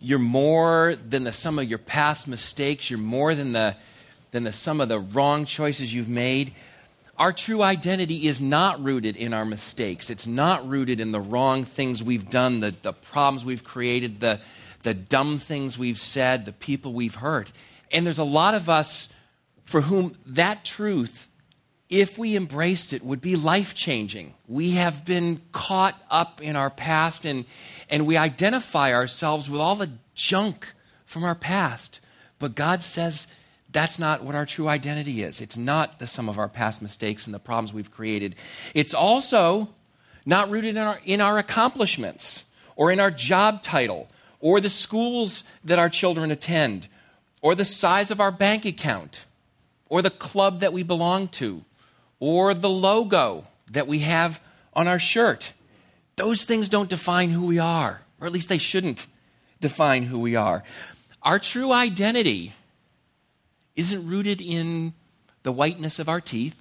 you're more than the sum of your past mistakes. You're more than the, than the sum of the wrong choices you've made. Our true identity is not rooted in our mistakes. It's not rooted in the wrong things we've done, the, the problems we've created, the, the dumb things we've said, the people we've hurt. And there's a lot of us for whom that truth, if we embraced it, would be life changing. We have been caught up in our past and, and we identify ourselves with all the junk from our past. But God says that's not what our true identity is. It's not the sum of our past mistakes and the problems we've created. It's also not rooted in our, in our accomplishments or in our job title or the schools that our children attend or the size of our bank account or the club that we belong to or the logo that we have on our shirt. Those things don't define who we are, or at least they shouldn't define who we are. Our true identity isn't rooted in the whiteness of our teeth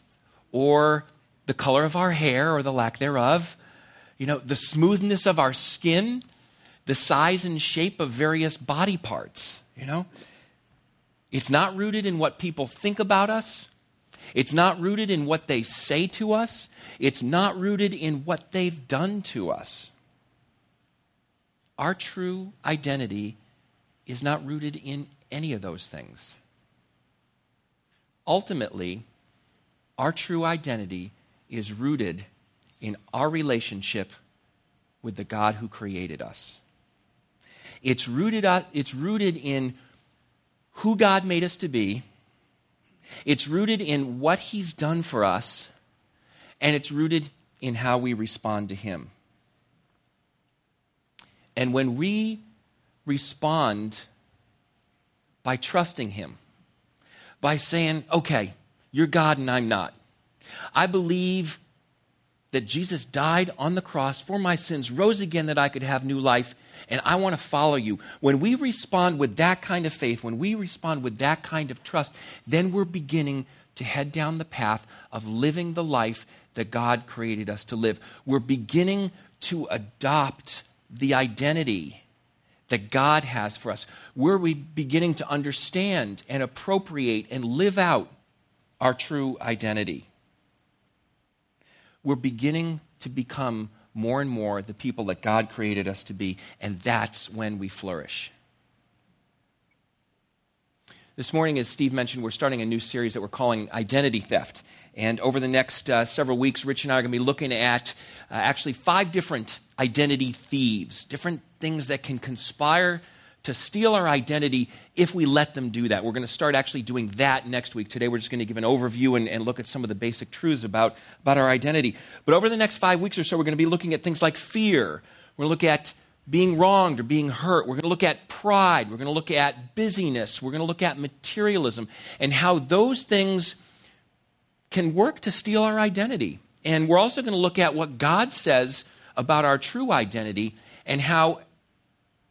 or the color of our hair or the lack thereof, you know, the smoothness of our skin, the size and shape of various body parts, you know. It's not rooted in what people think about us. It's not rooted in what they say to us. It's not rooted in what they've done to us. Our true identity is not rooted in any of those things. Ultimately, our true identity is rooted in our relationship with the God who created us. It's rooted, uh, it's rooted in who God made us to be, it's rooted in what He's done for us, and it's rooted in how we respond to Him. And when we respond by trusting Him, by saying, okay, you're God and I'm not. I believe that Jesus died on the cross for my sins, rose again that I could have new life, and I want to follow you. When we respond with that kind of faith, when we respond with that kind of trust, then we're beginning to head down the path of living the life that God created us to live. We're beginning to adopt the identity that God has for us. We're beginning to understand and appropriate and live out our true identity. We're beginning to become more and more the people that God created us to be, and that's when we flourish. This morning, as Steve mentioned, we're starting a new series that we're calling Identity Theft. And over the next uh, several weeks, Rich and I are going to be looking at uh, actually five different identity thieves, different things that can conspire to steal our identity if we let them do that. We're going to start actually doing that next week. Today, we're just going to give an overview and, and, look at some of the basic truths about, about our identity. But over the next five weeks or so, we're going to be looking at things like fear. We're going to look at being wronged or being hurt. We're going to look at pride. We're going to look at busyness. We're going to look at materialism and how those things can work to steal our identity. And we're also going to look at what God says about our true identity and how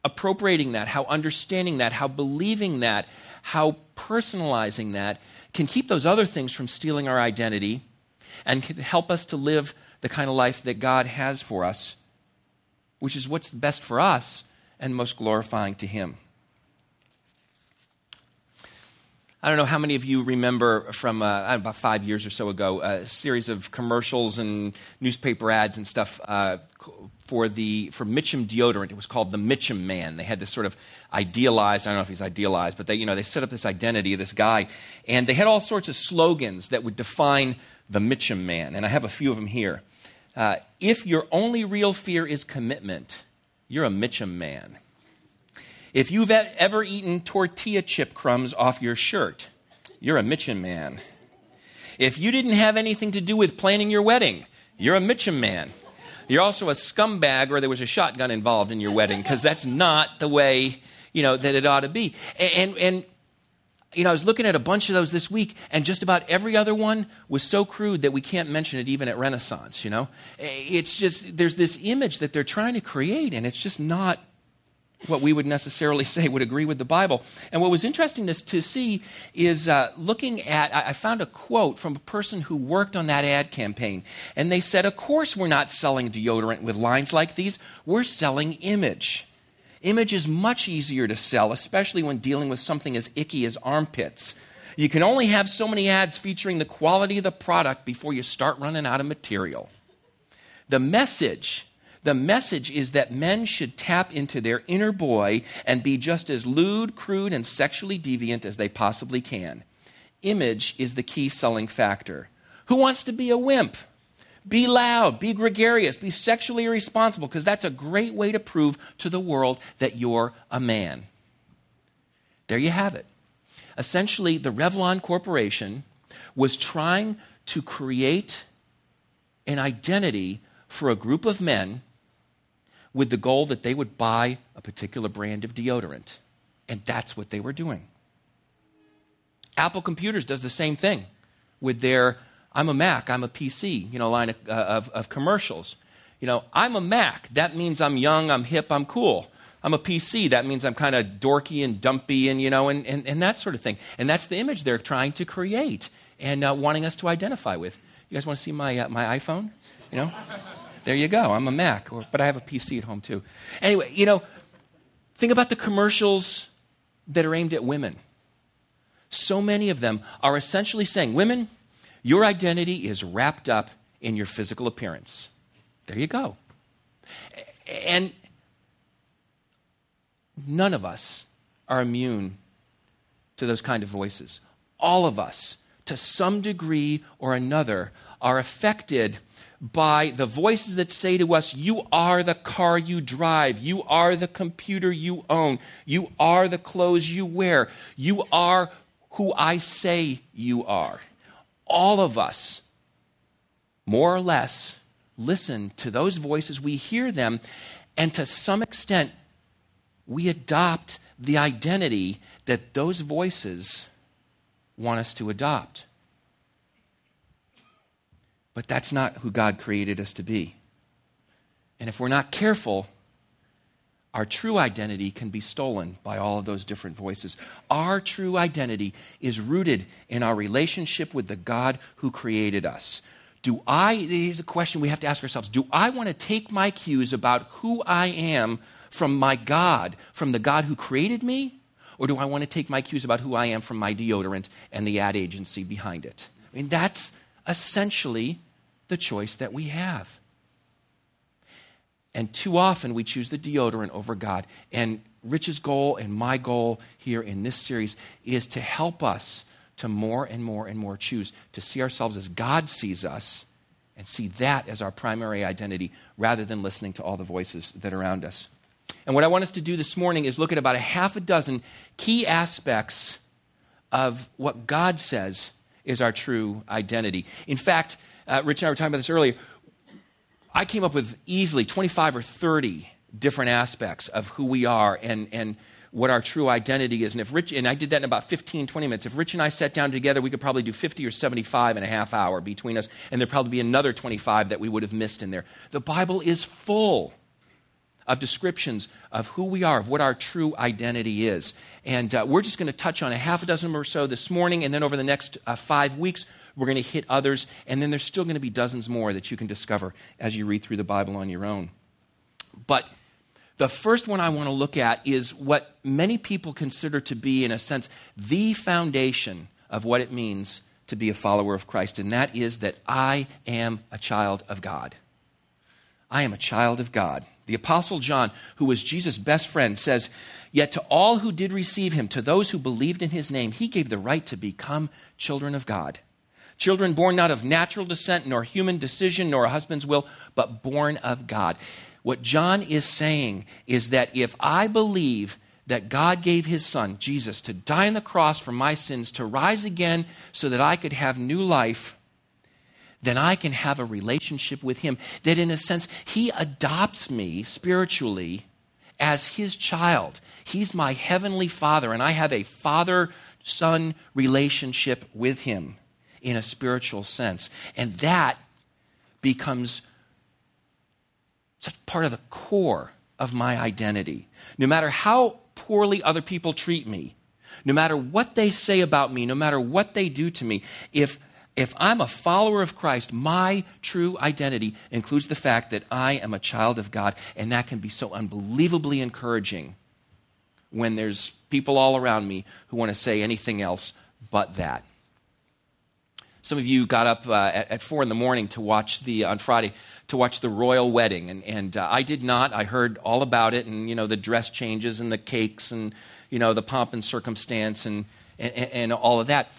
appropriating that, how understanding that, how believing that, how personalizing that can keep those other things from stealing our identity and can help us to live the kind of life that God has for us, which is what's best for us and most glorifying to Him. I don't know how many of you remember from uh, about five years or so ago a series of commercials and newspaper ads and stuff uh, for the for Mitchum deodorant. It was called the Mitchum Man. They had this sort of idealized. I don't know if he's idealized, but they you know they set up this identity of this guy, and they had all sorts of slogans that would define the Mitchum Man. And I have a few of them here. Uh, if your only real fear is commitment, you're a Mitchum Man. If you've ever eaten tortilla chip crumbs off your shirt, you're a Mitchum man. If you didn't have anything to do with planning your wedding, you're a Mitchum man. You're also a scumbag or there was a shotgun involved in your wedding because that's not the way, you know, that it ought to be. And, and, you know, I was looking at a bunch of those this week, and just about every other one was so crude that we can't mention it even at Renaissance, you know? It's just, there's this image that they're trying to create, and it's just not what we would necessarily say would agree with the Bible. And what was interesting to, to see is uh, looking at, I, I found a quote from a person who worked on that ad campaign. And they said, Of course, we're not selling deodorant with lines like these, we're selling image. Image is much easier to sell, especially when dealing with something as icky as armpits. You can only have so many ads featuring the quality of the product before you start running out of material. The message the message is that men should tap into their inner boy and be just as lewd, crude, and sexually deviant as they possibly can. Image is the key selling factor. Who wants to be a wimp? Be loud, be gregarious, be sexually irresponsible, because that's a great way to prove to the world that you're a man. There you have it. Essentially, the Revlon Corporation was trying to create an identity for a group of men with the goal that they would buy a particular brand of deodorant. And that's what they were doing. Apple Computers does the same thing with their I'm a Mac, I'm a PC, you know, line of, uh, of, of commercials. You know, I'm a Mac. That means I'm young, I'm hip, I'm cool. I'm a PC. That means I'm kind of dorky and dumpy and, you know, and, and, and, that sort of thing. And that's the image they're trying to create and uh, wanting us to identify with. You guys want to see my, uh, my iPhone? You know? There you go. I'm a Mac, or, but I have a PC at home too. Anyway, you know, think about the commercials that are aimed at women. So many of them are essentially saying, Women, your identity is wrapped up in your physical appearance. There you go. And none of us are immune to those kind of voices. All of us, to some degree or another, are affected by the voices that say to us, You are the car you drive. You are the computer you own. You are the clothes you wear. You are who I say you are. All of us, more or less, listen to those voices. We hear them, and to some extent, we adopt the identity that those voices want us to adopt. But that's not who God created us to be. And if we're not careful, our true identity can be stolen by all of those different voices. Our true identity is rooted in our relationship with the God who created us. Do I, here's a question we have to ask ourselves do I want to take my cues about who I am from my God, from the God who created me? Or do I want to take my cues about who I am from my deodorant and the ad agency behind it? I mean, that's essentially the choice that we have. And too often we choose the deodorant over God. And Rich's goal and my goal here in this series is to help us to more and more and more choose to see ourselves as God sees us and see that as our primary identity rather than listening to all the voices that are around us. And what I want us to do this morning is look at about a half a dozen key aspects of what God says is our true identity. In fact, uh, Rich and I were talking about this earlier. I came up with easily 25 or 30 different aspects of who we are and, and what our true identity is. And if Rich, and I did that in about 15, 20 minutes. If Rich and I sat down together, we could probably do 50 or 75 in a half hour between us, and there'd probably be another 25 that we would have missed in there. The Bible is full of descriptions of who we are, of what our true identity is. And uh, we're just going to touch on a half a dozen or so this morning, and then over the next uh, five weeks, we're going to hit others, and then there's still going to be dozens more that you can discover as you read through the Bible on your own. But the first one I want to look at is what many people consider to be, in a sense, the foundation of what it means to be a follower of Christ, and that is that I am a child of God. I am a child of God. The Apostle John, who was Jesus' best friend, says, Yet to all who did receive him, to those who believed in his name, he gave the right to become children of God. Children born not of natural descent, nor human decision, nor a husband's will, but born of God. What John is saying is that if I believe that God gave his son, Jesus, to die on the cross for my sins, to rise again so that I could have new life, then I can have a relationship with him. That in a sense, he adopts me spiritually as his child. He's my heavenly father, and I have a father son relationship with him in a spiritual sense. And that becomes such part of the core of my identity. No matter how poorly other people treat me, no matter what they say about me, no matter what they do to me, if If I'm a follower of Christ, my true identity includes the fact that I am a child of God, and that can be so unbelievably encouraging when there's people all around me who want to say anything else but that. Some of you got up uh, at, at, four in the morning to watch the on Friday to watch the royal wedding, and, and uh, I did not. I heard all about it, and you know the dress changes and the cakes, and you know the pomp and circumstance, and and, and all of that.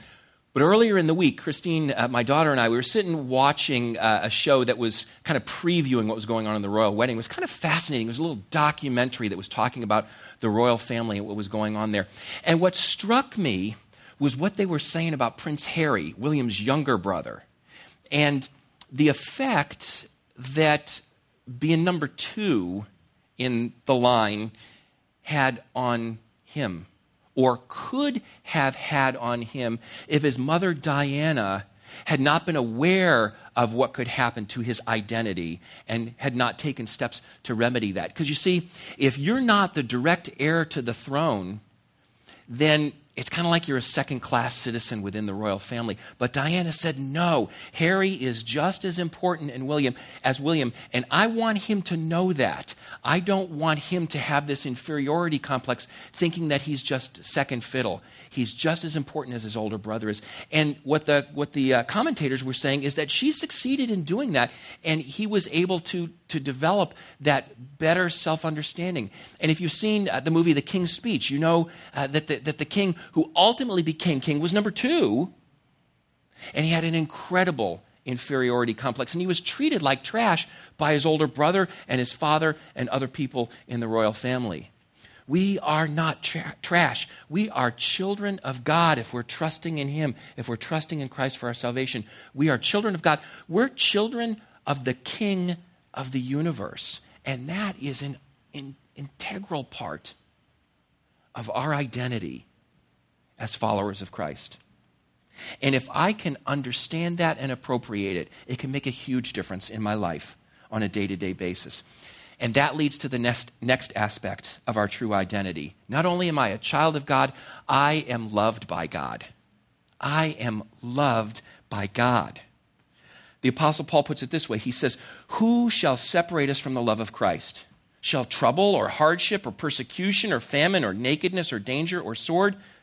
But earlier in the week, Christine, uh, my daughter, and I, we were sitting watching uh, a show that was kind of previewing what was going on in the royal wedding. It was kind of fascinating. It was a little documentary that was talking about the royal family and what was going on there. And what struck me was what they were saying about Prince Harry, William's younger brother, and the effect that being number two in the line had on him or could have had on him if his mother Diana had not been aware of what could happen to his identity and had not taken steps to remedy that. Because you see, if you're not the direct heir to the throne, then it's kind of like you're a second class citizen within the royal family. But Diana said, no, Harry is just as important in William as William, and I want him to know that. I don't want him to have this inferiority complex thinking that he's just second fiddle. He's just as important as his older brother is. And what the, what the uh, commentators were saying is that she succeeded in doing that, and he was able to, to develop that better self understanding. And if you've seen uh, the movie The King's Speech, you know uh, that, the, that the king who ultimately became king was number two, and he had an incredible inferiority complex, and he was treated like trash by his older brother and his father and other people in the royal family. We are not tra- trash. We are children of God if we're trusting in Him, if we're trusting in Christ for our salvation. We are children of God. We're children of the King of the universe. And that is an, an integral part of our identity as followers of Christ. And if I can understand that and appropriate it, it can make a huge difference in my life on a day to day basis. And that leads to the next, next aspect of our true identity. Not only am I a child of God, I am loved by God. I am loved by God. The Apostle Paul puts it this way He says, Who shall separate us from the love of Christ? Shall trouble or hardship or persecution or famine or nakedness or danger or sword?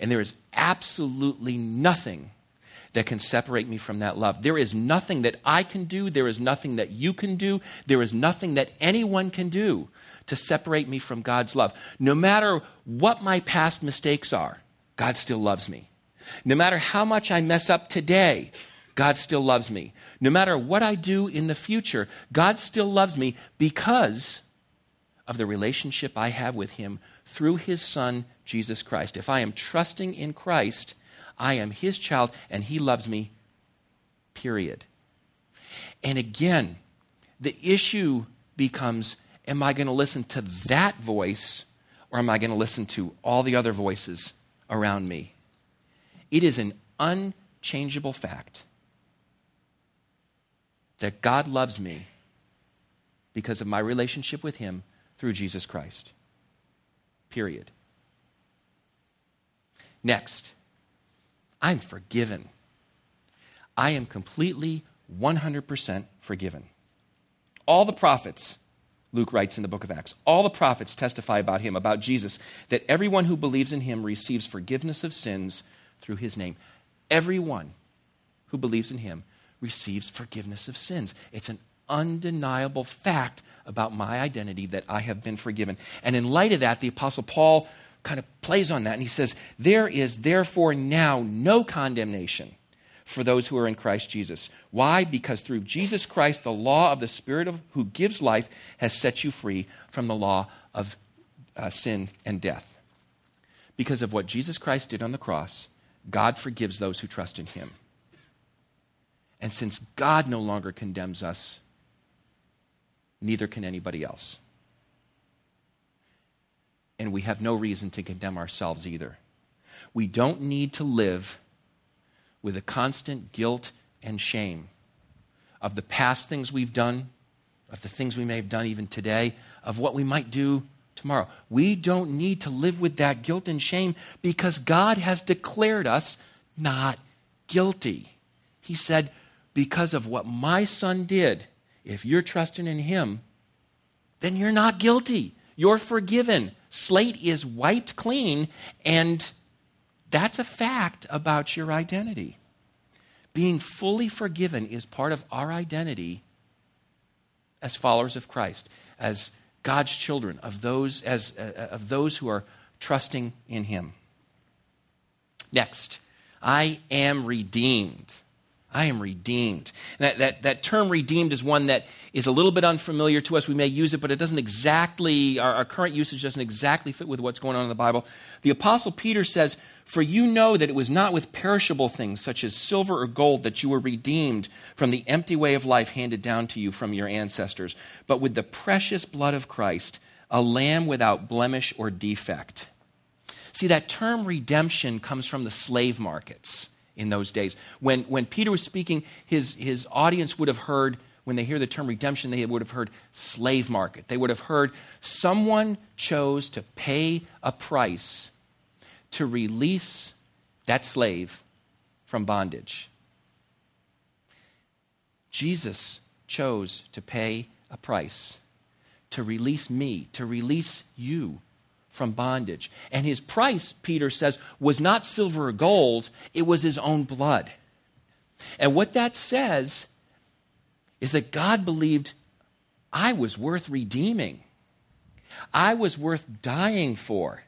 And there is absolutely nothing that can separate me from that love. There is nothing that I can do, there is nothing that you can do, there is nothing that anyone can do to separate me from God's love. No matter what my past mistakes are, God still loves me. No matter how much I mess up today, God still loves me. No matter what I do in the future, God still loves me because of the relationship I have with Him through His Son, Jesus Christ. If I am trusting in Christ, I am His child and He loves me, period. And again, the issue becomes am I going to listen to that voice or am I going to listen to all the other voices around me? It is an unchangeable fact that God loves me because of my relationship with Him through Jesus Christ. Period. Next, I'm forgiven. I am completely 100% forgiven. All the prophets, Luke writes in the book of Acts, all the prophets testify about him, about Jesus, that everyone who believes in him receives forgiveness of sins through his name. Everyone who believes in him receives forgiveness of sins. It's an undeniable fact about my identity that I have been forgiven. And in light of that, the Apostle Paul kind of plays on that and he says, There is therefore now no condemnation for those who are in Christ Jesus. Why? Because through Jesus Christ, the law of the Spirit of, who gives life has set you free from the law of uh, sin and death. Because of what Jesus Christ did on the cross, God forgives those who trust in him. And since God no longer condemns us, neither can anybody else. And we have no reason to condemn ourselves either. We don't need to live with a constant guilt and shame of the past things we've done, of the things we may have done even today, of what we might do tomorrow. We don't need to live with that guilt and shame because God has declared us not guilty. He said, Because of what my son did, if you're trusting in him, then you're not guilty. You're forgiven. Slate is wiped clean, and that's a fact about your identity. Being fully forgiven is part of our identity as followers of Christ, as God's children, of those, as, uh, of those who are trusting in Him. Next, I am redeemed. I am redeemed. That, that, that term redeemed is one that is a little bit unfamiliar to us. We may use it, but it doesn't exactly, our, our, current usage doesn't exactly fit with what's going on in the Bible. The Apostle Peter says, For you know that it was not with perishable things such as silver or gold that you were redeemed from the empty way of life handed down to you from your ancestors, but with the precious blood of Christ, a lamb without blemish or defect. See, that term redemption comes from the slave markets in those days. When, when Peter was speaking, his, his audience would have heard, when they hear the term redemption, they would have heard slave market. They would have heard someone chose to pay a price to release that slave from bondage. Jesus chose to pay a price to release me, to release you from bondage. And his price, Peter says, was not silver or gold, it was his own blood. And what that says is that God believed I was worth redeeming, I was worth dying for.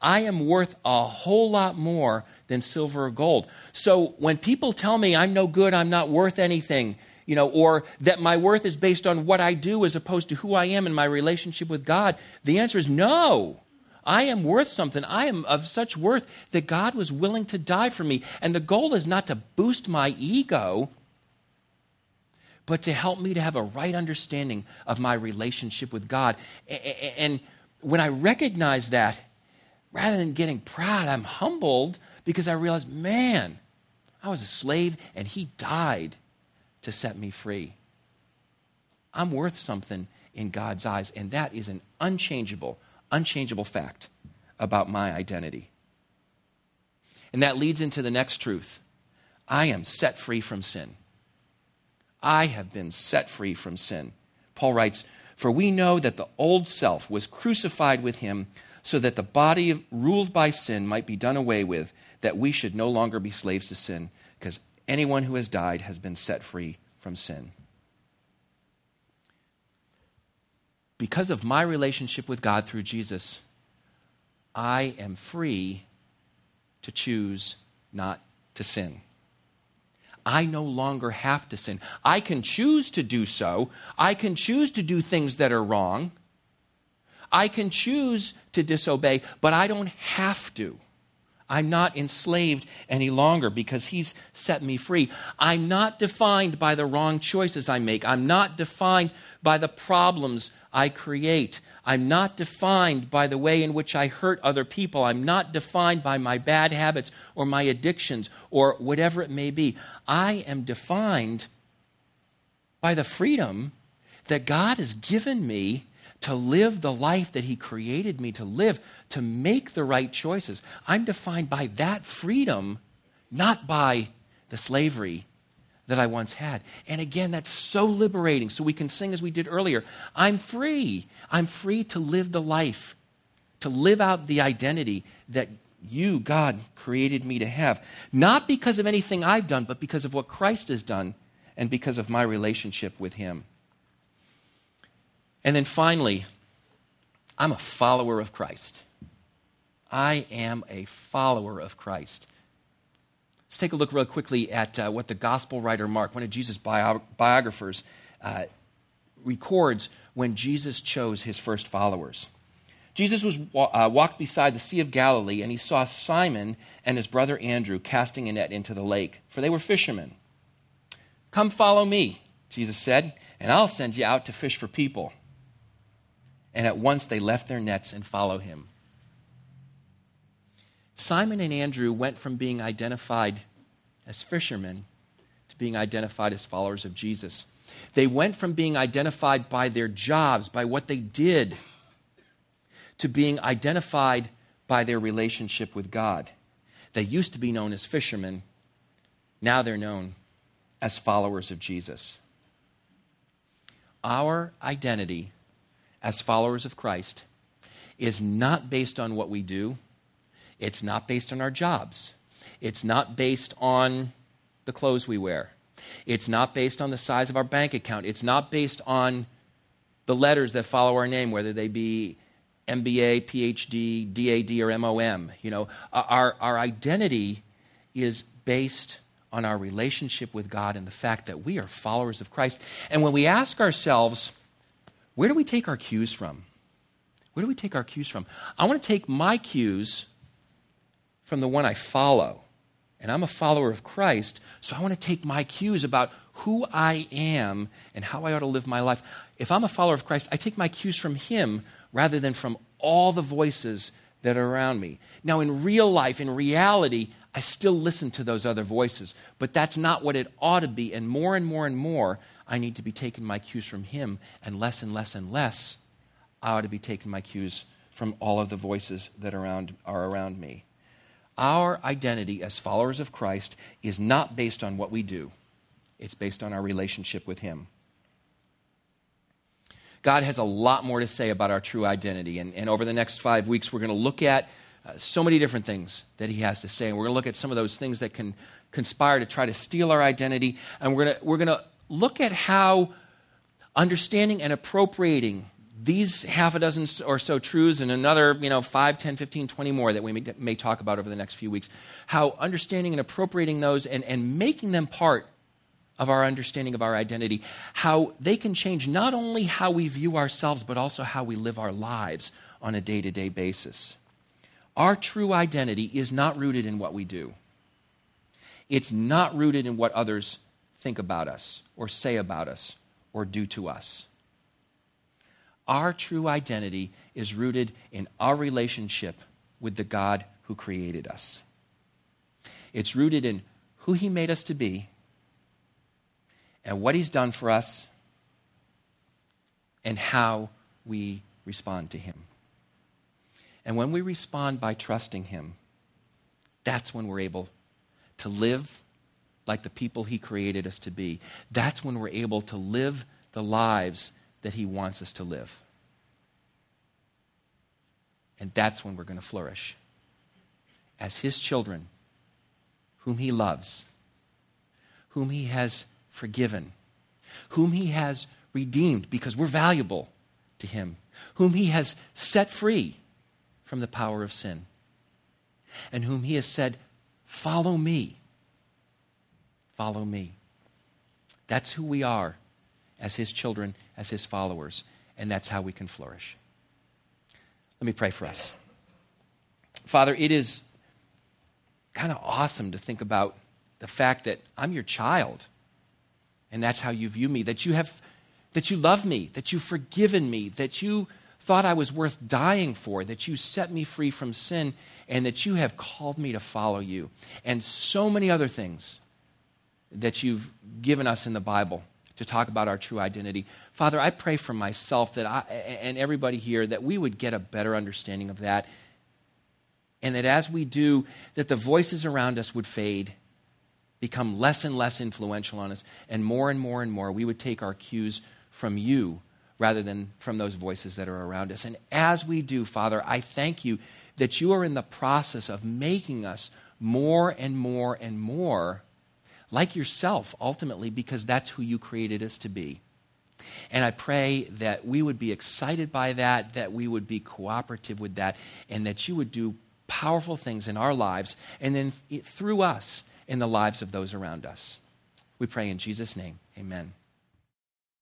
I am worth a whole lot more than silver or gold. So when people tell me I'm no good, I'm not worth anything, you know, or that my worth is based on what I do as opposed to who I am in my relationship with God, the answer is no. I am worth something. I am of such worth that God was willing to die for me. And the goal is not to boost my ego, but to help me to have a right understanding of my relationship with God. And when I recognize that, rather than getting proud, I'm humbled because I realize, man, I was a slave and he died to set me free. I'm worth something in God's eyes, and that is an unchangeable unchangeable fact about my identity. And that leads into the next truth I am set free from sin. I have been set free from sin. Paul writes, For we know that the old self was crucified with him so that the body ruled by sin might be done away with, that we should no longer be slaves to sin, because anyone who has died has been set free from sin. Because of my relationship with God through Jesus, I am free to choose not to sin. I no longer have to sin. I can choose to do so. I can choose to do things that are wrong. I can choose to disobey, but I don't have to. I'm not enslaved any longer because He's set me free. I'm not defined by the wrong choices I make. I'm not defined by the problems I create. I'm not defined by the way in which I hurt other people. I'm not defined by my bad habits or my addictions or whatever it may be. I am defined by the freedom that God has given me to live the life that He created me to live, to make the right choices. I'm defined by that freedom, not by the slavery that I once had. And again, that's so liberating. So we can sing as we did earlier I'm free. I'm free to live the life, to live out the identity that you, God, created me to have. Not because of anything I've done, but because of what Christ has done and because of my relationship with Him. And then finally, I'm a follower of Christ. I am a follower of Christ. Let's take a look real quickly at uh, what the gospel writer Mark, one of Jesus' bio- biographers, uh, records when Jesus chose his first followers. Jesus was uh, walked beside the Sea of Galilee, and he saw Simon and his brother Andrew casting a net into the lake, for they were fishermen. Come follow me, Jesus said, and I'll send you out to fish for people. And at once they left their nets and followed him. Simon and Andrew went from being identified as fishermen to being identified as followers of Jesus. They went from being identified by their jobs, by what they did, to being identified by their relationship with God. They used to be known as fishermen, now they're known as followers of Jesus. Our identity as followers of Christ is not based on what we do, it's not based on our jobs, it's not based on the clothes we wear, it's not based on the size of our bank account, it's not based on the letters that follow our name, whether they be MBA, PhD, DAD, or MOM. You know, our, our identity is based on our relationship with God and the fact that we are followers of Christ. And when we ask ourselves, where do we take our cues from? Where do we take our cues from? I want to take my cues from the one I follow. And I'm a follower of Christ, so I want to take my cues about who I am and how I ought to live my life. If I'm a follower of Christ, I take my cues from Him rather than from all the voices that are around me. Now, in real life, in reality, I still listen to those other voices, but that's not what it ought to be. And more and more and more, I need to be taking my cues from Him, and less and less and less, I ought to be taking my cues from all of the voices that around, are around me. Our identity as followers of Christ is not based on what we do, it's based on our relationship with Him. God has a lot more to say about our true identity. And, and over the next five weeks, we're going to look at uh, so many different things that He has to say. And we're going to look at some of those things that can conspire to try to steal our identity. And we're going we're going to look at how understanding and appropriating these half a dozen or so truths and another, you know, 5, 10, 15, 20 more that we may, may talk about over the next few weeks, how understanding and appropriating those and, and making them part of our understanding of our identity, how they can change not only how we view ourselves, but also how we live our lives on a day to day basis. Our true identity is not rooted in what we do, it's not rooted in what others think about us, or say about us, or do to us. Our true identity is rooted in our relationship with the God who created us. It's rooted in who He made us to be and what He's done for us and how we respond to Him. And when we respond by trusting Him, that's when we're able to live like the people He created us to be. That's when we're able to live the lives that He wants us to live. And that's when we're going to flourish as His children, whom He loves, whom He has forgiven, whom he has redeemed because we're valuable to him, whom he has set free from the power of sin, and whom he has said, Follow me. Follow me. That's who we are as his children, as his followers, and that's how we can flourish. Let me pray for us. Father, it is kind of awesome to think about the fact that I'm your child and that's how you view me that you have that you love me that you've forgiven me that you thought i was worth dying for that you set me free from sin and that you have called me to follow you and so many other things that you've given us in the bible to talk about our true identity father i pray for myself that i and everybody here that we would get a better understanding of that and that as we do that the voices around us would fade become less and less influential on us, and more and more and more we would take our cues from you rather than from those voices that are around us. And as we do, Father, I thank you that you are in the process of making us more and more and more like yourself, ultimately, because that's who you created us to be. And I pray that we would be excited by that, that we would be cooperative with that, and that you would do powerful things in our lives, and then through us in the lives of those around us. We pray in Jesus' name. Amen.